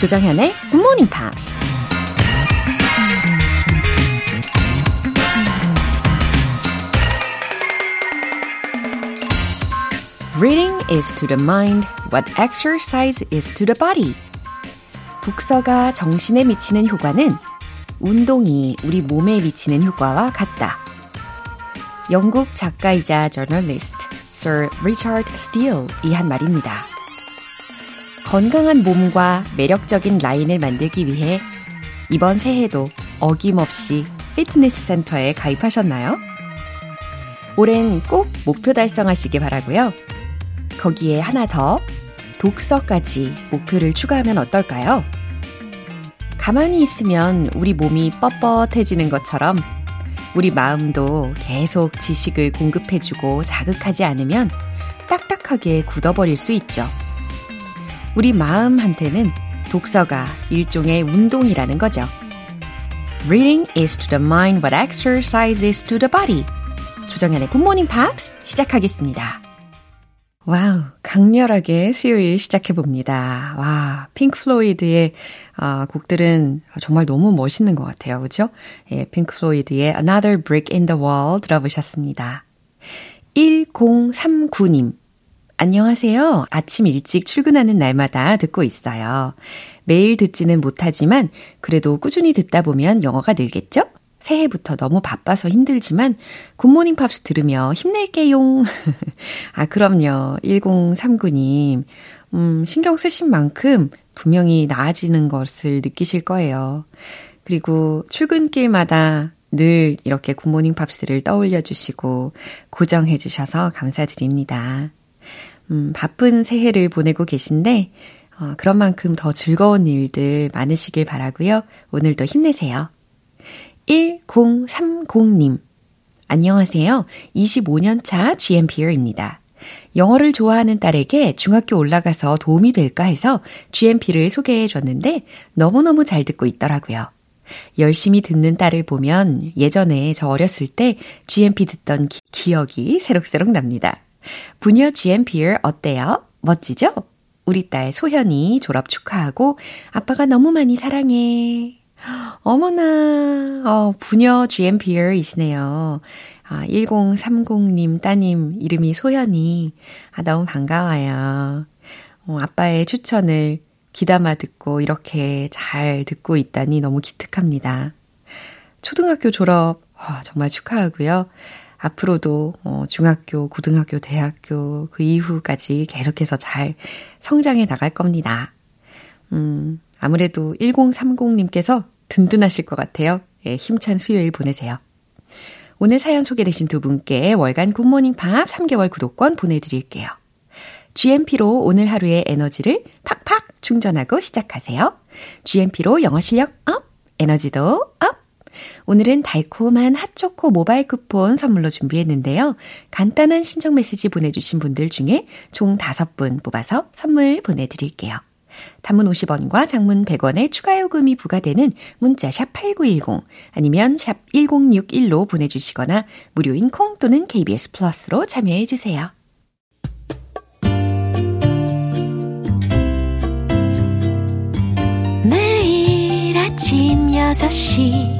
조정현의 Good Morning Pops. Reading is to the mind what exercise is to the body. 독서가 정신에 미치는 효과는 운동이 우리 몸에 미치는 효과와 같다. 영국 작가이자 저널리스트 Sir Richard Steele이 한 말입니다. 건강한 몸과 매력적인 라인을 만들기 위해 이번 새해도 어김없이 피트니스 센터에 가입하셨나요? 올해는 꼭 목표 달성하시길 바라고요. 거기에 하나 더 독서까지 목표를 추가하면 어떨까요? 가만히 있으면 우리 몸이 뻣뻣해지는 것처럼 우리 마음도 계속 지식을 공급해주고 자극하지 않으면 딱딱하게 굳어버릴 수 있죠. 우리 마음한테는 독서가 일종의 운동이라는 거죠. Reading is to the mind what exercise is to the body. 조정현의 굿모닝 팝스 시작하겠습니다. wow, 강렬하게 수요일 시작해봅니다. 와, 핑크 플로이드의 아, 곡들은 정말 너무 멋있는 것 같아요. 그죠? 예, 핑크 플로이드의 Another Brick in the Wall 들어보셨습니다. 1039님. 안녕하세요. 아침 일찍 출근하는 날마다 듣고 있어요. 매일 듣지는 못하지만 그래도 꾸준히 듣다 보면 영어가 늘겠죠? 새해부터 너무 바빠서 힘들지만 굿모닝 팝스 들으며 힘낼게용. 아, 그럼요. 1039님. 음, 신경 쓰신 만큼 분명히 나아지는 것을 느끼실 거예요. 그리고 출근길마다 늘 이렇게 굿모닝 팝스를 떠올려 주시고 고정해 주셔서 감사드립니다. 음, 바쁜 새해를 보내고 계신데, 어, 그런 만큼 더 즐거운 일들 많으시길 바라고요. 오늘도 힘내세요. 1030님. 안녕하세요. 25년 차 GMPR입니다. 영어를 좋아하는 딸에게 중학교 올라가서 도움이 될까 해서 GMP를 소개해 줬는데 너무너무 잘 듣고 있더라고요. 열심히 듣는 딸을 보면 예전에 저 어렸을 때 GMP 듣던 기, 기억이 새록새록 납니다. 부녀 GMPR 어때요? 멋지죠? 우리 딸 소현이 졸업 축하하고 아빠가 너무 많이 사랑해. 어머나, 어, 부녀 GMPR이시네요. 아, 1030님 따님 이름이 소연이. 아, 너무 반가워요. 어, 아빠의 추천을 귀담아 듣고 이렇게 잘 듣고 있다니 너무 기특합니다. 초등학교 졸업, 어, 정말 축하하고요. 앞으로도 어, 중학교, 고등학교, 대학교 그 이후까지 계속해서 잘 성장해 나갈 겁니다. 음, 아무래도 1030님께서 든든하실 것 같아요. 예, 힘찬 수요일 보내세요. 오늘 사연 소개되신 두 분께 월간 굿모닝 팝 3개월 구독권 보내드릴게요. GMP로 오늘 하루의 에너지를 팍팍 충전하고 시작하세요. GMP로 영어 실력 up, 에너지도 up! 오늘은 달콤한 핫초코 모바일 쿠폰 선물로 준비했는데요. 간단한 신청 메시지 보내주신 분들 중에 총 5분 뽑아서 선물 보내드릴게요. 단문 50원과 장문 100원의 추가 요금이 부과되는 문자 샵 8910 아니면 샵 1061로 보내주시거나 무료인 콩 또는 KBS 플러스로 참여해 주세요. 아침 6시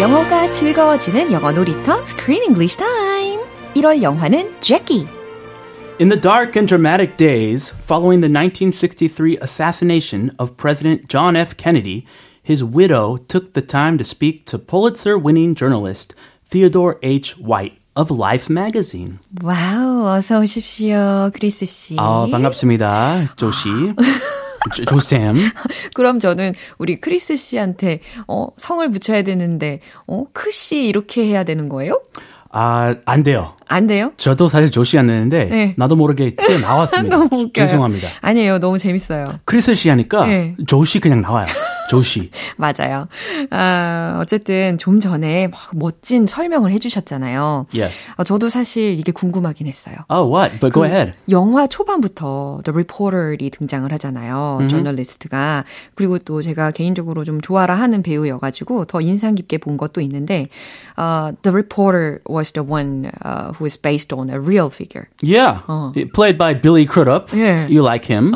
영어가 즐거워지는 영어 놀이터 Screen English Time. 1월 영화는 Jackie. In the dark and dramatic days following the 1963 assassination of President John F. Kennedy, his widow took the time to speak to Pulitzer winning journalist Theodore H. White. Of Life magazine. 와우, 어서 오십시오, 크리스 씨. 아, 반갑습니다. 조 씨. 조쌤. 그럼 저는 우리 크리스 씨한테 어, 성을 붙여야 되는데 어, 크씨 이렇게 해야 되는 거예요? 아, 안 돼요. 안 돼요? 저도 사실 조씨 였는데 네. 나도 모르게 튀어 나왔습니다. 너무 웃겨요. 죄송합니다. 아니에요. 너무 재밌어요. 크리스 씨 하니까 네. 조씨 그냥 나와요. 조씨. 맞아요. 아, 어쨌든 좀 전에 막 멋진 설명을 해주셨잖아요. Yes. 어, 저도 사실 이게 궁금하긴 했어요. Oh, what? But go ahead. 영화 초반부터 The Reporter이 등장을 하잖아요. 음. 저널리스트가. 그리고 또 제가 개인적으로 좀 좋아라 하는 배우여가지고 더 인상 깊게 본 것도 있는데, uh, The Reporter was the one uh, who is based on a real figure. Yeah. Played by Billy Crudup. 어. Yeah. You like him.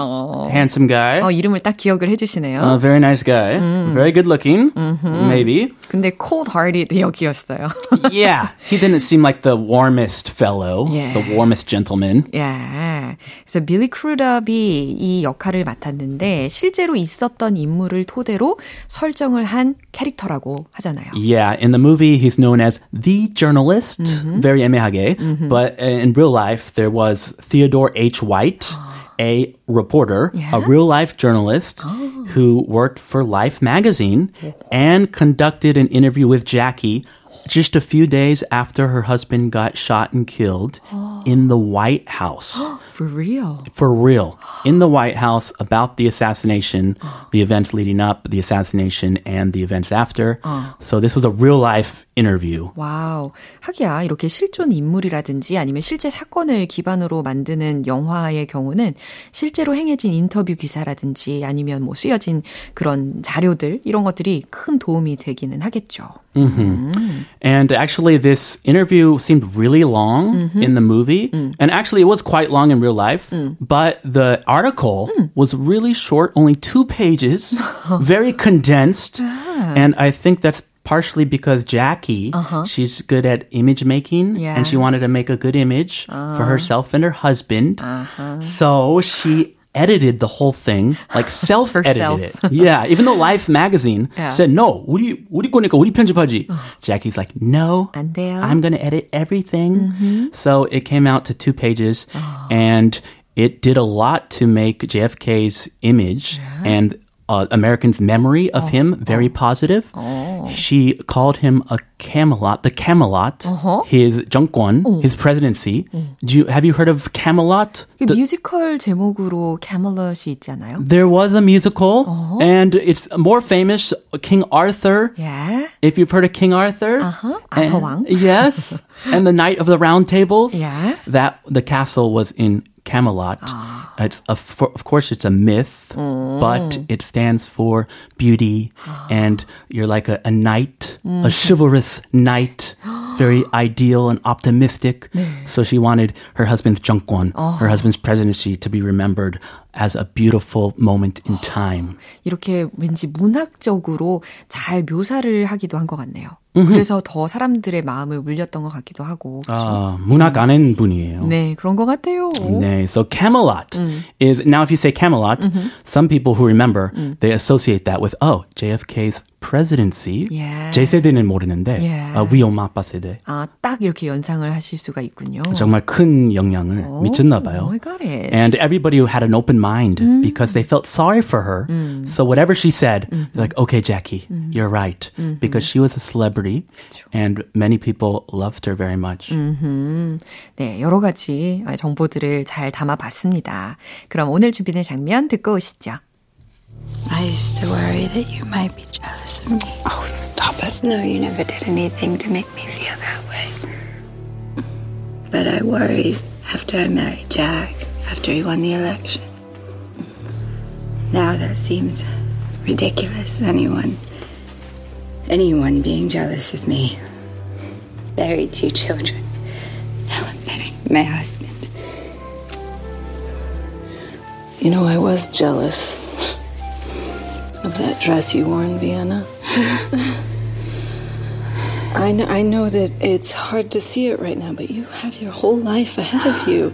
Handsome guy. 어, 이름을 딱 기억을 해주시네요. Uh, very nice guy. Very good looking. Maybe. 근데 cold-hearted 역이었어요. yeah. He didn't seem like the warmest fellow. Yeah. The warmest gentleman. 예. 그래서 빌리 크루답이 이 역할을 맡았는데 실제로 있었던 인물을 토대로 설정을 한 캐릭터라고 하잖아요. Yeah, in the movie, he's known as the journalist, very 애매하게. But in real life, there was Theodore H. White, Oh a reporter, Yeah? a real life journalist oh. who worked for Life magazine and conducted an interview with Jackie just a few days after her husband got shot and killed oh. in the White House. For real. For real. In the White House about the assassination, oh. the events leading up, the assassination, and the events after. So this was a real life interview. 와우. 하기야, 이렇게 실존 인물이라든지 아니면 실제 사건을 기반으로 만드는 영화의 경우는 실제로 행해진 인터뷰 기사라든지 아니면 뭐 쓰여진 그런 자료들, 이런 것들이 큰 도움이 되기는 하겠죠. And actually, this interview seemed really long in the movie. And actually, it was quite long in real life. But the article was really short, only two pages, very condensed. And I think that's partially because Jackie, she's good at image making Yeah. and she wanted to make a good image for herself and her husband. So she edited the whole thing, like self edited Herself. it. Yeah, even though Life magazine Yeah. said, no, 우리, 우리 거니까 우리 편집하지. Jackie's like, no, 안 돼요. I'm going to edit everything. So it came out to two pages and it did a lot to make JFK's image and uh, Americans' memory of him very positive. She called him a Camelot, the Camelot, his 정권, his presidency. Do you, have you heard of Camelot? 그 The- 뮤지컬 제목으로 캐멀럿이 있지 않아요? there was a musical, and it's more famous, King Arthur. 예. If you've heard of King Arthur, Uh-huh. And- 아서왕. yes, and the Knight of the Round Tables. Yeah. that the castle was in Camelot. Ah. It's a, for, of course it's a myth, but mm. it stands for beauty, and you're like a, a knight, a chivalrous knight. Very ideal and optimistic. So she wanted her husband's 정권, her husband's presidency, to be remembered as a beautiful moment in time. 이렇게 왠지 문학적으로 잘 묘사를 하기도 한 것 같네요. 그래서 더 사람들의 마음을 울렸던 것 같기도 하고. 그렇죠? 아, 문학 아는 분이에요. 네, 그런 것 같아요. 네, so Camelot is now if you say Camelot, some people who remember they associate that with oh JFK's presidency. Yeah. 제 세대는 모르는데 Yeah. 어, 우리 엄마 아빠 세대 아, 딱 이렇게 연상을 하실 수가 있군요. 정말 큰 영향을 미쳤나 봐요. Oh, I got it. And everybody who had an open mind because they felt sorry for her. So whatever she said, they're like, okay, Jackie, you're right. Because she was a celebrity and many people loved her very much. 네, 여러 가지 정보들을 잘 담아 봤습니다. 그럼 오늘 준비된 장면 듣고 오시죠. I used to worry that you might be jealous of me. Oh, stop it. No, you never did anything to make me feel that way. But I worried after I married Jack, after he won the election. Now that seems ridiculous. Anyone, anyone being jealous of me. Buried two children. I'm burying my husband. You know, I was jealous of that dress you wore in Vienna. I know, I know that it's hard to see it right now, but you have your whole life ahead of you.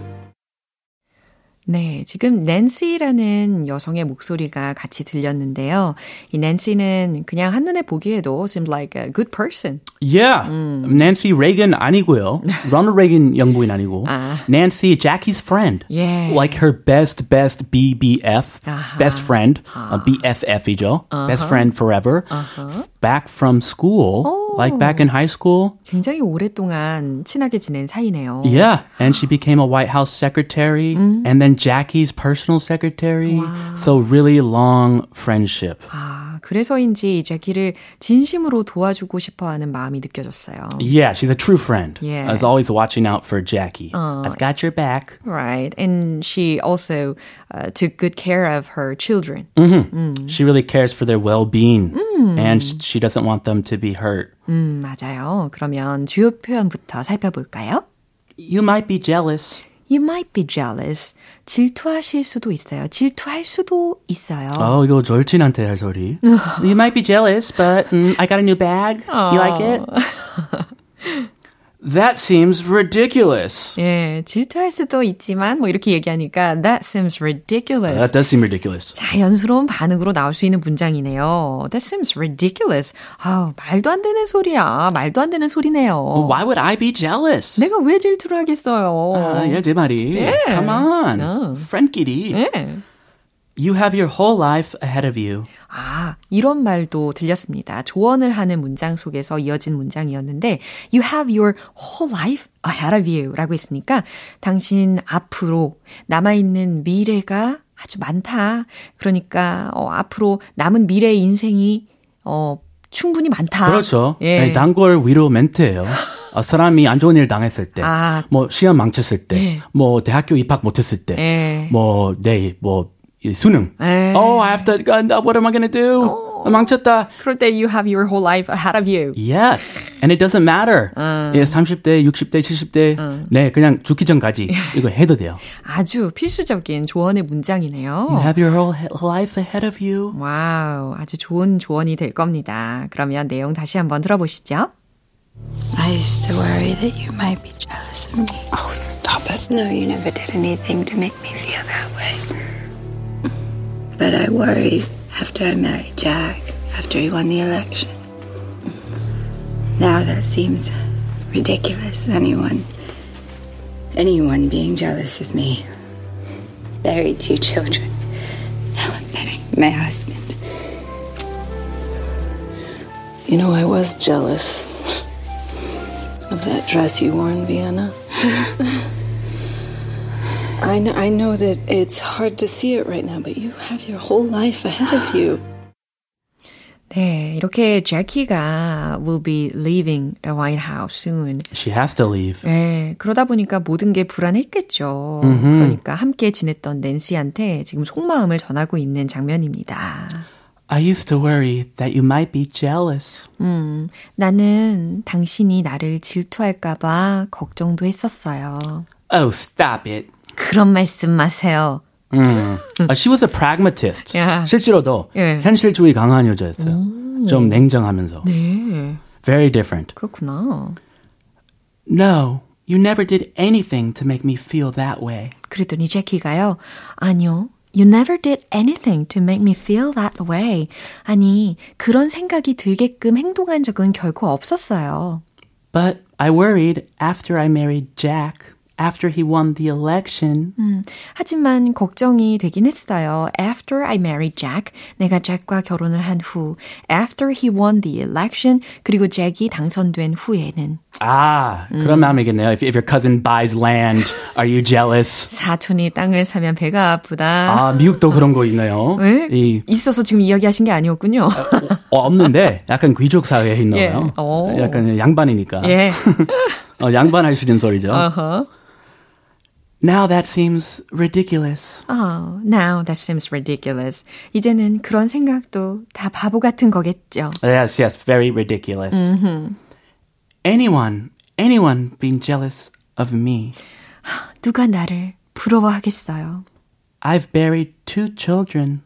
네, 지금 낸시라는 여성의 목소리가 같이 들렸는데요. 이 낸시는 그냥 한눈에 보기에도 seemed like a good person. Yeah. Nancy Reagan 아니고요. Ronald Reagan 영부인 아니고. 아. Nancy, Jackie's friend. Yeah. Like her best, best BBF. 아하. Best friend. 어, BFF이죠. Best friend forever. Back from school. Like back in high school. 굉장히 오랫동안 친하게 지낸 사이네요. Yeah. And she became a White House secretary. And then Jackie's personal secretary. So really long friendship. 아, 그래서인지 제키를 진심으로 도와주고 싶어하는 마음이 느껴졌어요. Yeah, she's a true friend. Yeah. Is always watching out for Jackie. I've got your back. Right, and she also uh, took good care of her children. She really cares for their well-being, and sh- she doesn't want them to be hurt. 음, 맞아요. 그러면 주요 표현부터 살펴볼까요? You might be jealous. You might be jealous. 질투하실 수도 있어요. 질투할 수도 있어요. Oh, 이거 절친한테 할 소리. you might be jealous, but mm, I got a new bag. You like it? That seems ridiculous. 예, 질투할 수도 있지만 뭐 이렇게 얘기하니까 that seems ridiculous. That does seem ridiculous. 자연스러운 반응으로 나올 수 있는 문장이네요. That seems ridiculous. 아, 말도 안 되는 소리야. 말도 안 되는 소리네요. Why would I be jealous? 내가 왜 질투를 하겠어요? 아, 야, 제 말이. Come on. 어. friend끼리. 예. You have your whole life ahead of you. 아, 이런 말도 들렸습니다. 조언을 하는 문장 속에서 이어진 문장이었는데, You have your whole life ahead of you 라고 했으니까, 당신 앞으로 남아 있는 미래가 아주 많다. 그러니까, 어, 앞으로 남은 미래의 인생이, 어, 충분히 많다. 그렇죠. 예. 네, 단골 위로 멘트예요. 어, 사람이 안 좋은 일 당했을 때, 아. 뭐 시험 망쳤을 때, 예. 뭐 대학교 입학 못했을 때, 예. 뭐 내일 뭐이 수능. 예. Oh, I have to. What am I gonna do? 망쳤다. 그럴 때 you have your whole life ahead of you. Yes, and it doesn't matter. 예, 30대, 60대, 70대, 네, 그냥 죽기 전까지 이거 해도 돼요. 아주 필수적인 조언의 문장이네요. You have your whole he- life ahead of you. 와우, 아주 좋은 조언이 될 겁니다. 그러면 내용 다시 한번 들어보시죠. I used to worry that you might be jealous of me. Oh, stop it. No, you never did anything to make me feel that way. But I worried after I married Jack, after he won the election. Now that seems ridiculous. Anyone, anyone being jealous of me. Buried two children. Now I'm burying my husband. You know, I was jealous of that dress you wore in Vienna. I know, I know that it's hard to see it right now, but you have your whole life ahead of you. 네, 이렇게 제키가 will be leaving the White House soon. She has to leave. 네, 그러다 보니까 모든 게 불안했겠죠. 그러니까 함께 지냈던 낸시한테 지금 속마음을 전하고 있는 장면입니다. I used to worry that you might be jealous. 음, 나는 당신이 나를 질투할까봐 걱정도 했었어요. Oh, stop it. 그런 말씀 마세요. 음. Uh, she was a pragmatist. 야. 실제로도 예. 현실주의 강한 여자였어요. 좀 냉정하면서. 네, Very different. 그렇구나. No, you never did anything to make me feel that way. 그랬더니 제키가요. 아니요. You never did anything to make me feel that way. 아니, 그런 생각이 들게끔 행동한 적은 결코 없었어요. But I worried after I married Jack, after he won the election. 음, 하지만 걱정이 되긴 했어요. After I married Jack, 내가 잭과 결혼을 한 후, after he won the election, 그리고 잭이 당선된 후에는 아, 그런 마음이겠네요. If, if your cousin buys land, are you jealous? 사촌이 땅을 사면 배가 아프다. 아, 미국도 그런 거 있네요. 왜? 이, 있어서 지금 이야기하신 게 아니었군요. 어, 없는데, 약간 귀족 사회에 있나요? 예. 오. 약간 양반이니까. 예. 어, 양반 할 수 있는 소리죠. 어허. Now that seems ridiculous. Oh, now that seems ridiculous. 이제는 그런 생각도 다 바보 같은 거겠죠. Yes, yes, very ridiculous. Anyone, anyone being jealous of me. 누가 나를 부러워하겠어요. I've buried two children.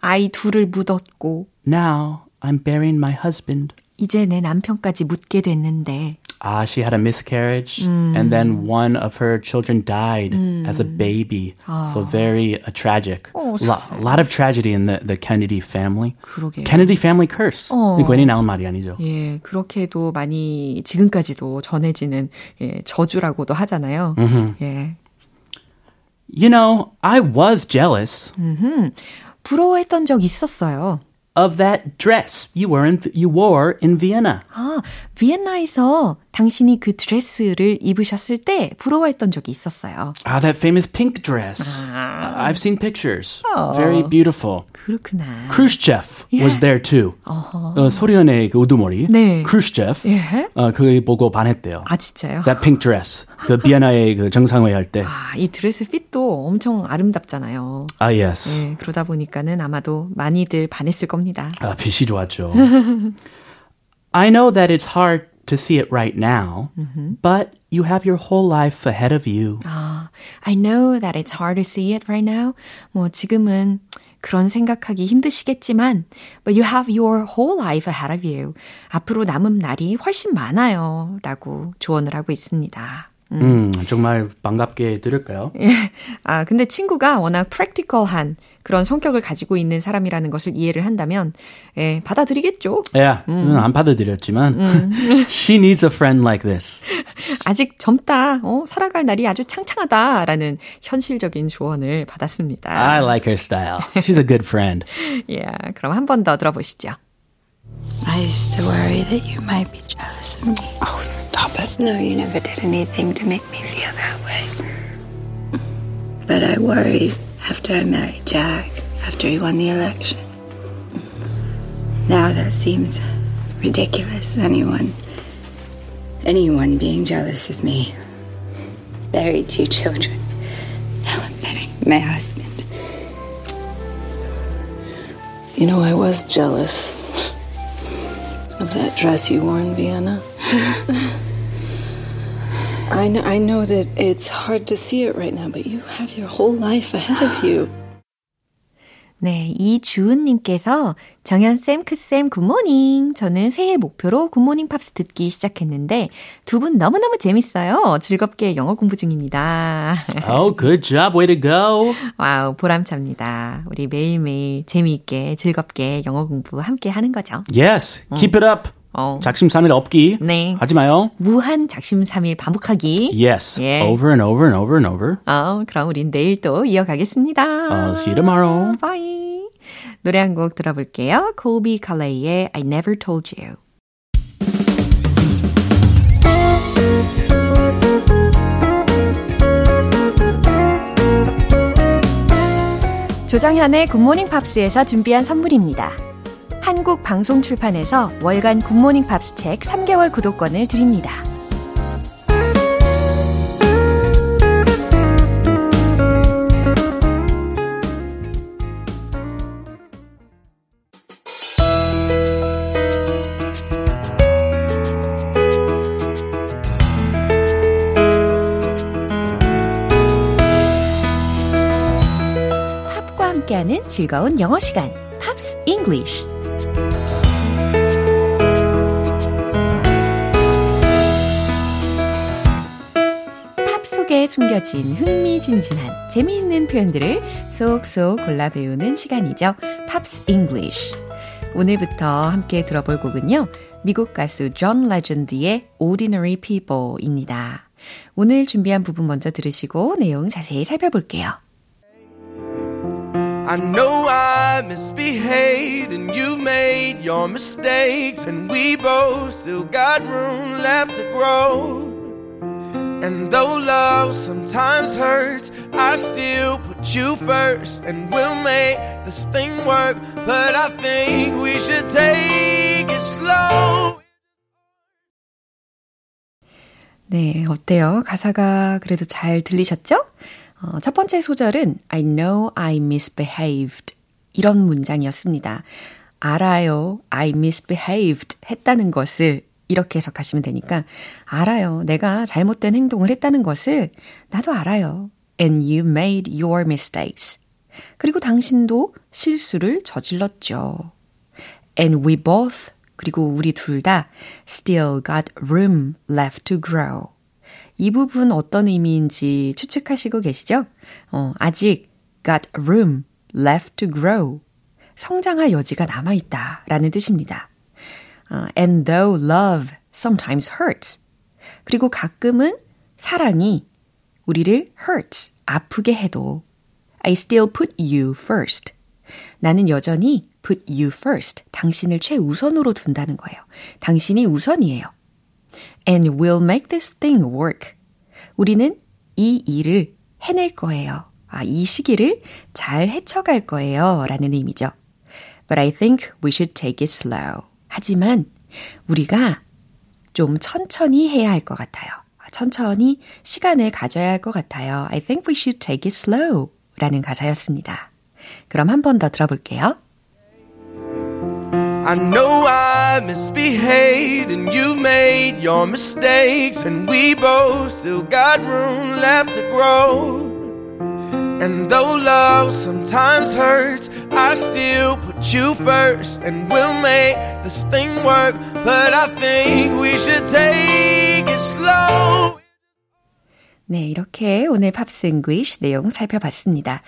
아이 둘을 묻었고 Now I'm burying my husband. 이제 내 남편까지 묻게 됐는데 Ah, she had a miscarriage, and then one of her children died as a baby. So very uh, tragic. Oh, so Lo- sad. a lot of tragedy in the, the Kennedy family. 그러게요. Kennedy family curse. 어. 괜히 나온 말이 아니죠. 예, 그렇게도 많이 지금까지도 전해지는 예, 저주라고도 하잖아요. 예. You know, I was jealous 부러워했던 적 있었어요. of that dress you were in, you wore in Vienna. 아, 비엔나에서 당신이 그 드레스를 입으셨을 때 부러워했던 적이 있었어요. Ah, that famous pink dress. I've seen pictures. Very beautiful. 그렇구나. Khrushchev was there too. 어, 소련의 그 우두머리. 네. Khrushchev. 예. 어, 그거 보고 반했대요. 아, 진짜요? That pink dress. 그 비엔나의 그 정상회의 할 때. 아, 이 드레스 핏도 엄청 아름답잖아요. 아, yes. 예, 그러다 보니까는 아마도 많이들 반했을 겁니다. 아, 빛이 좋았죠. I know that it's hard to see it right now, but you have your whole life ahead of you. 아, I know that it's hard to see it right now. 뭐 지금은 그런 생각하기 힘드시겠지만, but you have your whole life ahead of you. 앞으로 남은 날이 훨씬 많아요. 라고 조언을 하고 있습니다. 음, 정말 반갑게 들을까요? 예. 아, 근데 친구가 워낙 practical한 그런 성격을 가지고 있는 사람이라는 것을 이해를 한다면, 예, 받아들이겠죠. 야, 음. 안 받아들였지만 she needs a friend like this. 아직 젊다, 어, 살아갈 날이 아주 창창하다라는 현실적인 조언을 받았습니다. I like her style. She's a good friend. 예, 그럼 한 번 더 들어보시죠. I used to worry that you might be jealous of me. Oh, stop it. No, you never did anything to make me feel that way. But I worried after I married Jack, after he won the election. Now that seems ridiculous. Anyone, anyone being jealous of me. Buried two children. Now I'm burying my husband. You know, I was jealous of that dress you wore in Vienna. I know, I know that it's hard to see it right now, but you have your whole life ahead of you. 네, 이주은님께서 정연쌤, 크쌤, good morning. 저는 새해 목표로 굿모닝 팝스 듣기 시작했는데 두 분 너무너무 재밌어요. 즐겁게 영어 공부 중입니다. Oh, good job. Way to go. wow, 보람찹니다. 우리 매일매일 재미있게 즐겁게 영어 공부 함께 하는 거죠. Yes, keep it up. 어. 작심 삼일 없기. 네. 하지 마요. 무한 작심 삼일 반복하기. Yes, 예. over and over and over and over. 어, 그럼 우린 내일 또 이어가겠습니다. Uh, see you tomorrow. Bye. 노래 한 곡 들어볼게요. 콜비 칼레이의 I Never Told You. 조정현의 굿모닝 팝스에서 준비한 선물입니다. 한국 방송 출판에서 월간 굿모닝 팝스 책 3개월 구독권을 드립니다. 즐거운 영어 시간, Pops English. 숨겨진 흥미진진한 재미있는 표현들을 쏙쏙 골라 배우는 시간이죠. Pops English. 오늘부터 함께 들어볼 곡은요. 미국 가수 존 레전드의 Ordinary People입니다. 오늘 준비한 부분 먼저 들으시고 내용 자세히 살펴볼게요. I know I misbehaved and you've made your mistakes, and we both still got room left to grow. And though love sometimes hurts, I still put you first, and we'll make this thing work. But I think we should take it slow. 네, 어때요? 가사가 그래도 잘 들리셨죠? 어, 첫 번째 소절은 I know I misbehaved 이런 문장이었습니다. 알아요, I misbehaved 했다는 것을 이렇게 해석하시면 되니까 알아요, 내가 잘못된 행동을 했다는 것을 나도 알아요. And you made your mistakes. 그리고 당신도 실수를 저질렀죠. And we both 그리고 우리 둘 다 still got room left to grow. 이 부분 어떤 의미인지 추측하시고 계시죠? 어, 아직 got room left to grow. 성장할 여지가 남아있다 라는 뜻입니다. Uh, and though love sometimes hurts. 그리고 가끔은 사랑이 우리를 hurts, 아프게 해도 I still put you first. 나는 여전히 put you first. 당신을 최우선으로 둔다는 거예요. 당신이 우선이에요. And we'll make this thing work. 우리는 이 일을 해낼 거예요. 아, 이 시기를 잘 헤쳐갈 거예요. 라는 의미죠. But I think we should take it slow. 하지만 우리가 좀 천천히 해야 할 것 같아요. 천천히 시간을 가져야 할 것 같아요. I think we should take it slow. 라는 가사였습니다. 그럼 한 번 더 들어볼게요. I know I misbehaved and you made your mistakes and we both still got room left to grow. And though love sometimes hurts, I still put you first and we'll make this thing work. But I think we should take it slow. 네, 이렇게 오늘 팝스 잉글리쉬 내용 살펴봤습니다.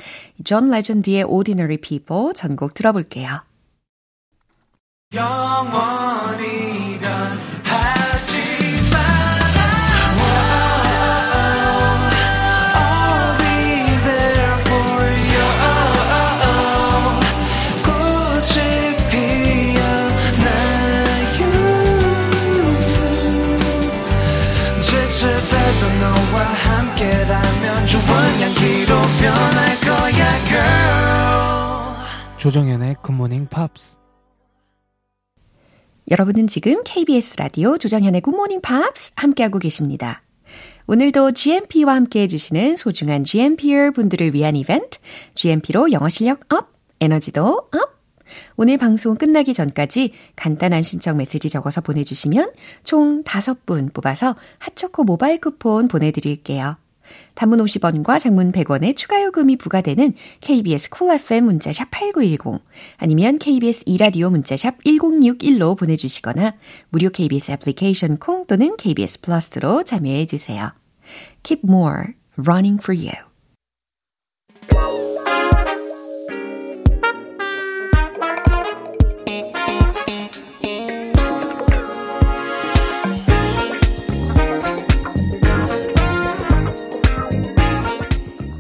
존 레전드의 Ordinary People 전곡 들어볼게요. 영원히 조정현의 굿모닝 팝스 여러분은 지금 KBS 라디오 조정현의 굿모닝 팝스 함께하고 계십니다. 오늘도 GMP와 함께 해주시는 소중한 GMPer 분들을 위한 이벤트 GMP로 영어 실력 up, 에너지도 up! 오늘 방송 끝나기 전까지 간단한 신청 메시지 적어서 보내주시면 총 5분 뽑아서 핫초코 모바일 쿠폰 보내드릴게요. 단문 50원과 장문 100원의 추가 요금이 부과되는 KBS 쿨 cool FM 문자샵 8910 아니면 KBS 이라디오 문자샵 1061로 보내주시거나 무료 KBS 애플리케이션 콩 또는 KBS 플러스로 참여해 주세요. Keep more running for you.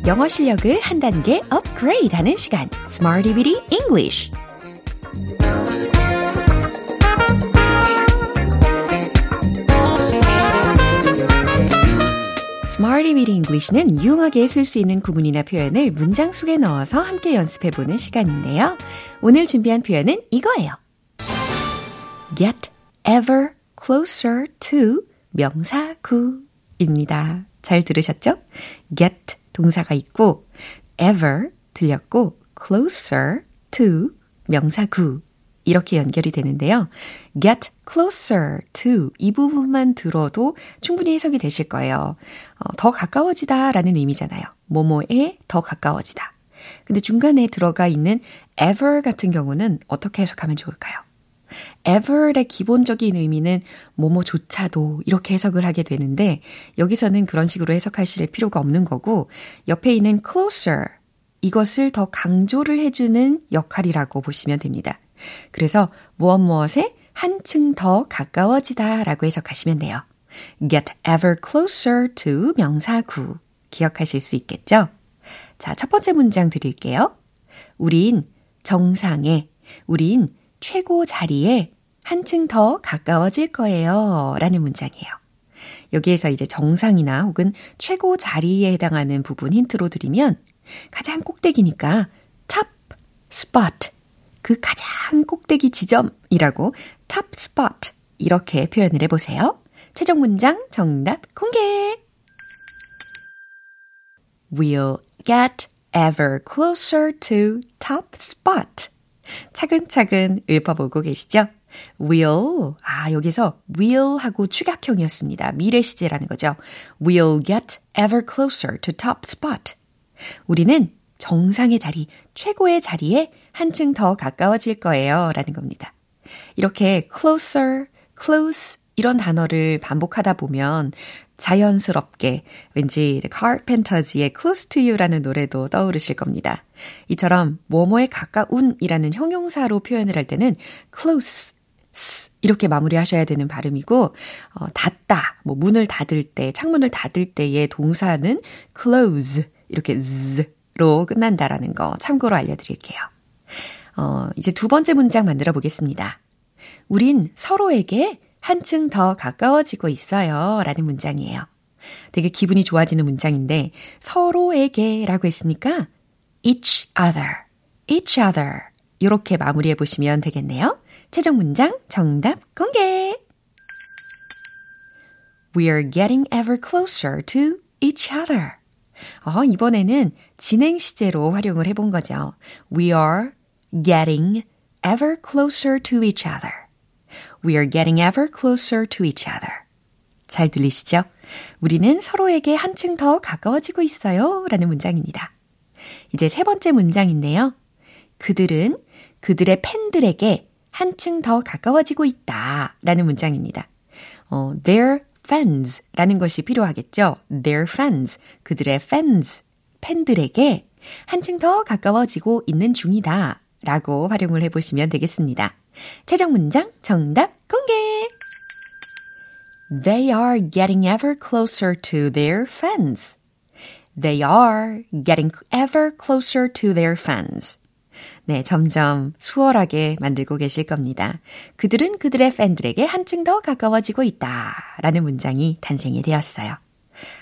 영어 실력을 한 단계 업그레이드 하는 시간. Smarty Bitty English. Smarty Bitty English는 유용하게 쓸 수 있는 구문이나 표현을 문장 속에 넣어서 함께 연습해보는 시간인데요. 오늘 준비한 표현은 이거예요. Get ever closer to 명사구입니다. 잘 들으셨죠? Get 동사가 있고 ever 들렸고 closer to 명사 구 이렇게 연결이 되는데요. get closer to 이 부분만 들어도 충분히 해석이 되실 거예요. 어, 더 가까워지다 라는 의미잖아요. 뭐뭐에 더 가까워지다. 근데 중간에 들어가 있는 ever 같은 경우는 어떻게 해석하면 좋을까요? Ever의 기본적인 의미는 뭐뭐조차도 이렇게 해석을 하게 되는데 여기서는 그런 식으로 해석하실 필요가 없는 거고 옆에 있는 closer 이것을 더 강조를 해주는 역할이라고 보시면 됩니다. 그래서 무엇 무엇에 한층 더 가까워지다 라고 해석하시면 돼요. get ever closer to 명사구 기억하실 수 있겠죠? 자, 첫 번째 문장 드릴게요. 우린 정상에, 우린 최고 자리에 한층 더 가까워질 거예요. 라는 문장이에요. 여기에서 이제 정상이나 혹은 최고 자리에 해당하는 부분 힌트로 드리면 가장 꼭대기니까 top spot 그 가장 꼭대기 지점이라고 top spot 이렇게 표현을 해보세요. 최종 문장 정답 공개! We'll get ever closer to top spot. 차근차근 읊어보고 계시죠? will. 아, 여기서 will 하고 축약형이었습니다. 미래 시제라는 거죠. We'll get ever closer to top spot. 우리는 정상의 자리, 최고의 자리에 한층 더 가까워질 거예요. 라는 겁니다. 이렇게 closer, close 이런 단어를 반복하다 보면 자연스럽게 왠지 Carpenters의 Close to You라는 노래도 떠오르실 겁니다. 이처럼 뭐뭐에 가까운이라는 형용사로 표현을 할 때는 close 이렇게 마무리하셔야 되는 발음이고 어, 닫다, 뭐 문을 닫을 때, 창문을 닫을 때의 동사는 close 이렇게 z로 끝난다라는 거 참고로 알려드릴게요. 어, 이제 두 번째 문장 만들어 보겠습니다. 우린 서로에게 한층 더 가까워지고 있어요. 라는 문장이에요. 되게 기분이 좋아지는 문장인데, 서로에게 라고 했으니까, each other, each other. 이렇게 마무리해 보시면 되겠네요. 최종 문장 정답 공개! We are getting ever closer to each other. 어, 이번에는 진행 시제로 활용을 해본 거죠. We are getting ever closer to each other. We are getting ever closer to each other. 잘 들리시죠? 우리는 서로에게 한층 더 가까워지고 있어요. 라는 문장입니다. 이제 세 번째 문장인데요. 그들은 그들의 팬들에게 한층 더 가까워지고 있다. 라는 문장입니다. 어, their fans 라는 것이 필요하겠죠. their fans. 그들의 fans. 팬들에게 한층 더 가까워지고 있는 중이다. 라고 활용을 해보시면 되겠습니다. 최종 문장 정답 공개! They are getting ever closer to their fans. They are getting ever closer to their fans. 네, 점점 수월하게 만들고 계실 겁니다. 그들은 그들의 팬들에게 한층 더 가까워지고 있다. 라는 문장이 탄생이 되었어요.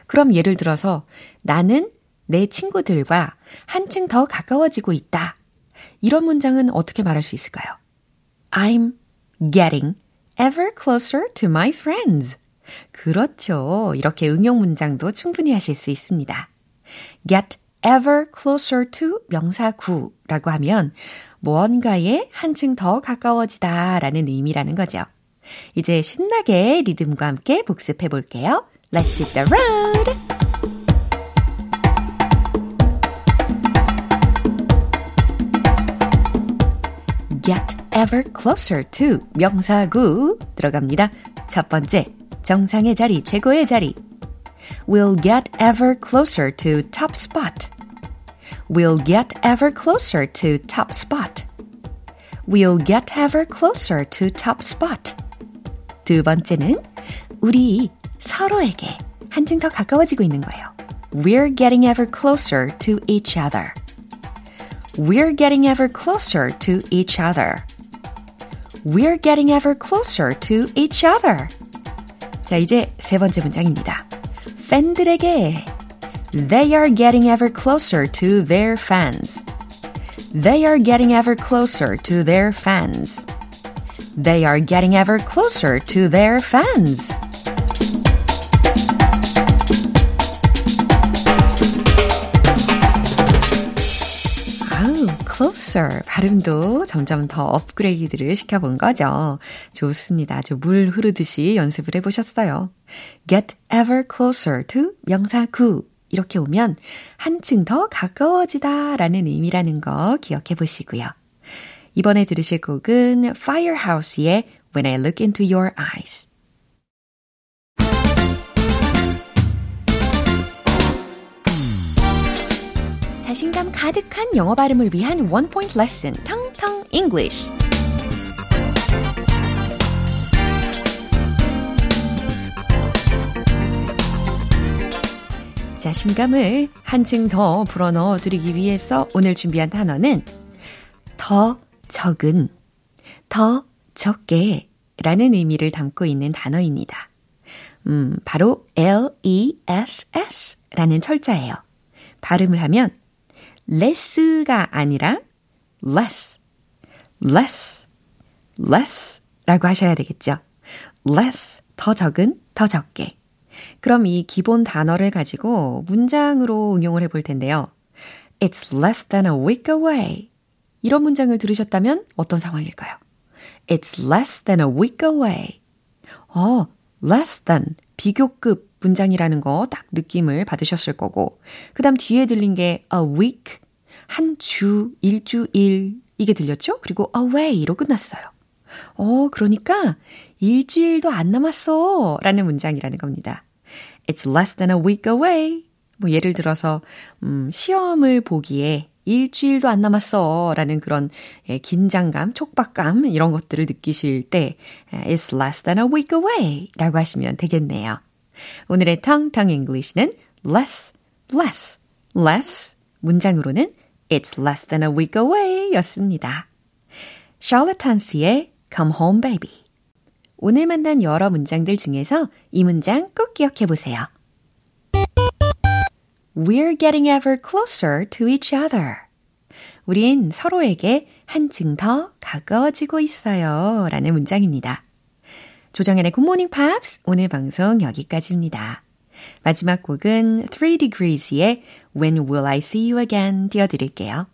그럼 예를 들어서 나는 내 친구들과 한층 더 가까워지고 있다. 이런 문장은 어떻게 말할 수 있을까요? I'm getting ever closer to my friends. 그렇죠. 이렇게 응용 문장도 충분히 하실 수 있습니다. get ever closer to 명사구라고 하면 무언가에 한층 더 가까워지다 라는 의미라는 거죠. 이제 신나게 리듬과 함께 복습해 볼게요. Let's hit the road! get ever closer to 명사구 들어갑니다. 첫 번째, 정상의 자리, 최고의 자리. We'll get ever closer to top spot. We'll get ever closer to top spot. We'll get ever closer to top spot. 두 번째는 우리 서로에게 한층 더 가까워지고 있는 거예요. We're getting ever closer to each other. We're getting ever closer to each other. We're getting ever closer to each other. 자, 이제 세 번째 문장입니다. 팬들에게 They are getting ever closer to their fans. They are getting ever closer to their fans. They are getting ever closer to their fans. Closer. 발음도 점점 더 업그레이드를 시켜본 거죠. 좋습니다. 물 흐르듯이 연습을 해보셨어요. get ever closer to 명사 구. 이렇게 오면 한층 더 가까워지다 라는 의미라는 거 기억해 보시고요. 이번에 들으실 곡은 Firehouse의 When I Look Into Your Eyes. 자신감 가득한 영어 발음을 위한 원 포인트 레슨 텅텅 English. 자신감을 한층 더 불어넣어 드리기 위해서 오늘 준비한 단어는 더 적은, 더 적게 라는 의미를 담고 있는 단어입니다. 음, 바로 L-E-S-S 라는 철자예요. 발음을 하면 less가 아니라 less, less, less 라고 하셔야 되겠죠. less, 더 적은, 더 적게. 그럼 이 기본 단어를 가지고 문장으로 응용을 해볼 텐데요. It's less than a week away. 이런 문장을 들으셨다면 어떤 상황일까요? It's less than a week away. 어, less than, 비교급 문장이라는 거 딱 느낌을 받으셨을 거고, 그 다음 뒤에 들린 게 a week, 한 주, 일주일, 이게 들렸죠? 그리고 away로 끝났어요. 어, 그러니까 일주일도 안 남았어. 라는 문장이라는 겁니다. It's less than a week away. 뭐 예를 들어서 음, 시험을 보기에 일주일도 안 남았어 라는 그런 예, 긴장감, 촉박감 이런 것들을 느끼실 때 It's less than a week away 라고 하시면 되겠네요. 오늘의 텅텅 English는 less, less, less 문장으로는 It's less than a week away 였습니다. Tan스의 Come Home Baby 오늘 만난 여러 문장들 중에서 이 문장 꼭 기억해 보세요. We're getting ever closer to each other. 우린 서로에게 한층 더 가까워지고 있어요. 라는 문장입니다. 조정현의 굿모닝 팝스 오늘 방송 여기까지입니다. 마지막 곡은 3 Degrees의 When Will I See You Again 띄워드릴게요.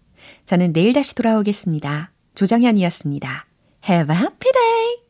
저는 내일 다시 돌아오겠습니다. 조정현이었습니다. Have a happy day!